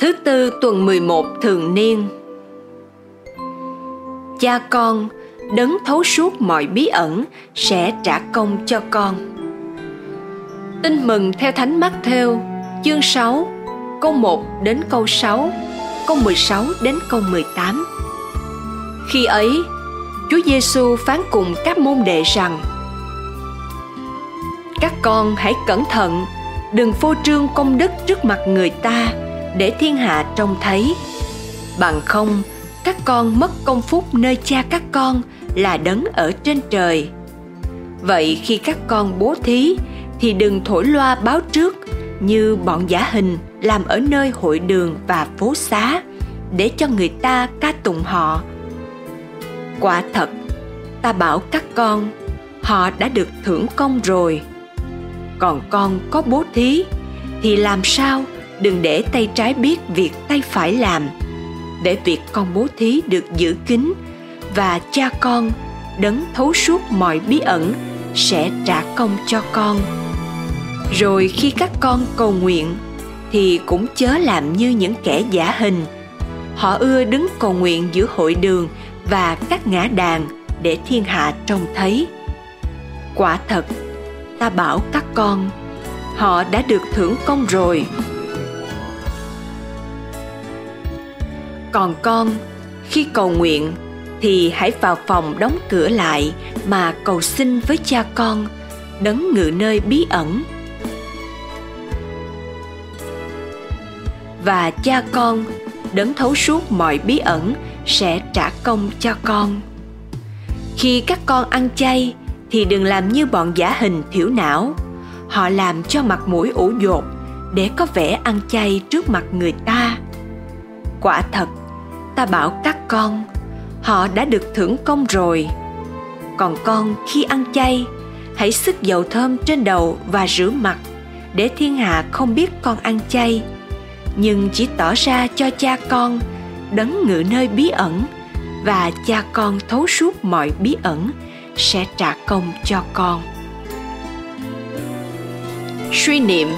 Thứ tư tuần 11 thường niên Cha con đấng thấu suốt mọi bí ẩn sẽ trả công cho con. Tin mừng theo Thánh Mắc theo chương 6 câu 1 đến câu 6 câu 16 đến câu 18 Khi ấy, Chúa Giêsu phán cùng các môn đệ rằng, Các con hãy cẩn thận, Đừng phô trương công đức trước mặt người ta để thiên hạ trông thấy. Bằng không, các con mất công phúc nơi cha các con là đấng ở trên trời. Vậy khi các con bố thí, thì đừng thổi loa báo trước như bọn giả hình làm ở nơi hội đường và phố xá để cho người ta ca tụng họ. Quả thật, ta bảo các con, họ đã được thưởng công rồi. Còn con có bố thí, thì làm sao đừng để tay trái biết việc tay phải làm. Để việc con bố thí được giữ kín và cha con đấng thấu suốt mọi bí ẩn sẽ trả công cho con. Rồi khi các con cầu nguyện thì cũng chớ làm như những kẻ giả hình. Họ ưa đứng cầu nguyện giữa hội đường và các ngã đàn để thiên hạ trông thấy. Quả thật, ta bảo các con, họ đã được thưởng công rồi. Còn con, khi cầu nguyện thì hãy vào phòng đóng cửa lại mà cầu xin với cha con, đấng ngự nơi bí ẩn. Và cha con, đấng thấu suốt mọi bí ẩn sẽ trả công cho con. Khi các con ăn chay thì đừng làm như bọn giả hình thiểu não. Họ làm cho mặt mũi ủ dột để có vẻ ăn chay trước mặt người ta. Quả thật ta bảo các con, họ đã được thưởng công rồi. Còn con khi ăn chay, hãy sức dầu thơm trên đầu và rửa mặt, để thiên hạ không biết con ăn chay. Nhưng chỉ tỏ ra cho cha con đấng ngự nơi bí ẩn, và cha con thấu suốt mọi bí ẩn sẽ trả công cho con. Suy niệm,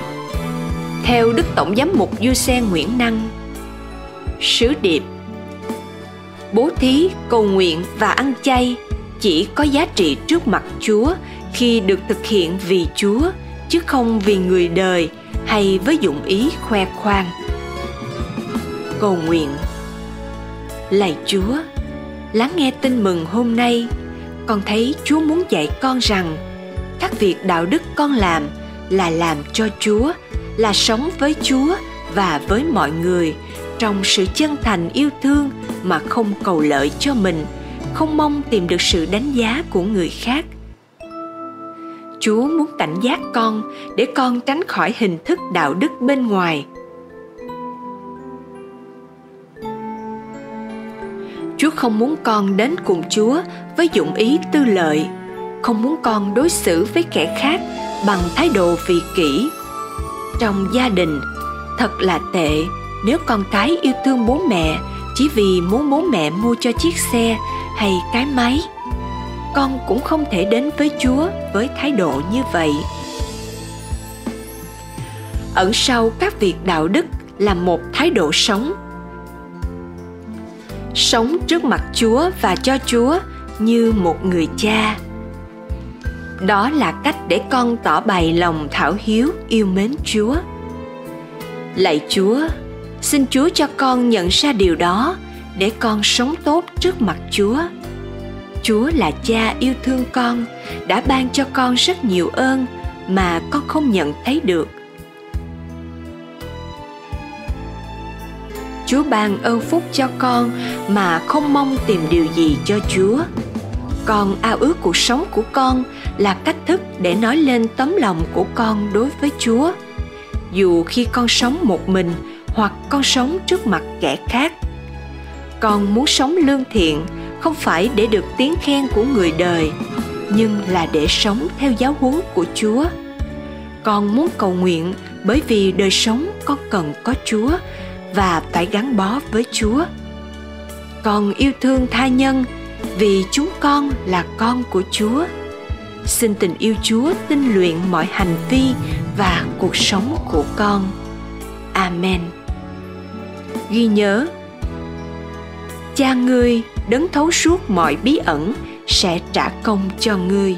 theo đức tổng giám mục du xe nguyễn năng, sứ điệp bố thí, cầu nguyện và ăn chay chỉ có giá trị trước mặt chúa khi được thực hiện vì chúa, chứ không vì người đời hay với dụng ý khoe khoang. Cầu nguyện. Lạy chúa, lắng nghe tin mừng hôm nay. Con thấy chúa muốn dạy con rằng, các việc đạo đức con làm là làm cho chúa, là sống với chúa và với mọi người trong sự chân thành yêu thương mà không cầu lợi cho mình, không mong tìm được sự đánh giá của người khác. Chúa muốn cảnh giác con để con tránh khỏi hình thức đạo đức bên ngoài. Chúa không muốn con đến cùng chúa với dụng ý tư lợi, không muốn con đối xử với kẻ khác bằng thái độ vị kỷ. Trong gia đình, thật là tệ nếu con cái yêu thương bố mẹ, chỉ vì muốn bố mẹ mua cho chiếc xe hay cái máy, con cũng không thể đến với chúa với thái độ như vậy. Ẩn sau các việc đạo đức là một thái độ sống. Sống trước mặt chúa và cho chúa như một người cha. Đó là cách để con tỏ bày lòng thảo hiếu yêu mến chúa. Lạy chúa xin chúa cho con nhận ra điều đó, để con sống tốt trước mặt chúa. Chúa là cha yêu thương con, đã ban cho con rất nhiều ơn mà con không nhận thấy được. Chúa ban ơn phúc cho con mà không mong tìm điều gì cho chúa. Con ao ước cuộc sống của con là cách thức để nói lên tấm lòng của con đối với chúa. Dù khi con sống một mình hoặc con sống trước mặt kẻ khác. Con muốn sống lương thiện, không phải để được tiếng khen của người đời, nhưng là để sống theo giáo huấn của chúa. Con muốn cầu nguyện bởi vì đời sống con cần có chúa và phải gắn bó với chúa. Con yêu thương tha nhân vì chúng con là con của chúa. Xin tình yêu chúa tinh luyện mọi hành vi và cuộc sống của con. Amen ghi nhớ, cha ngươi đấng thấu suốt mọi bí ẩn sẽ trả công cho ngươi.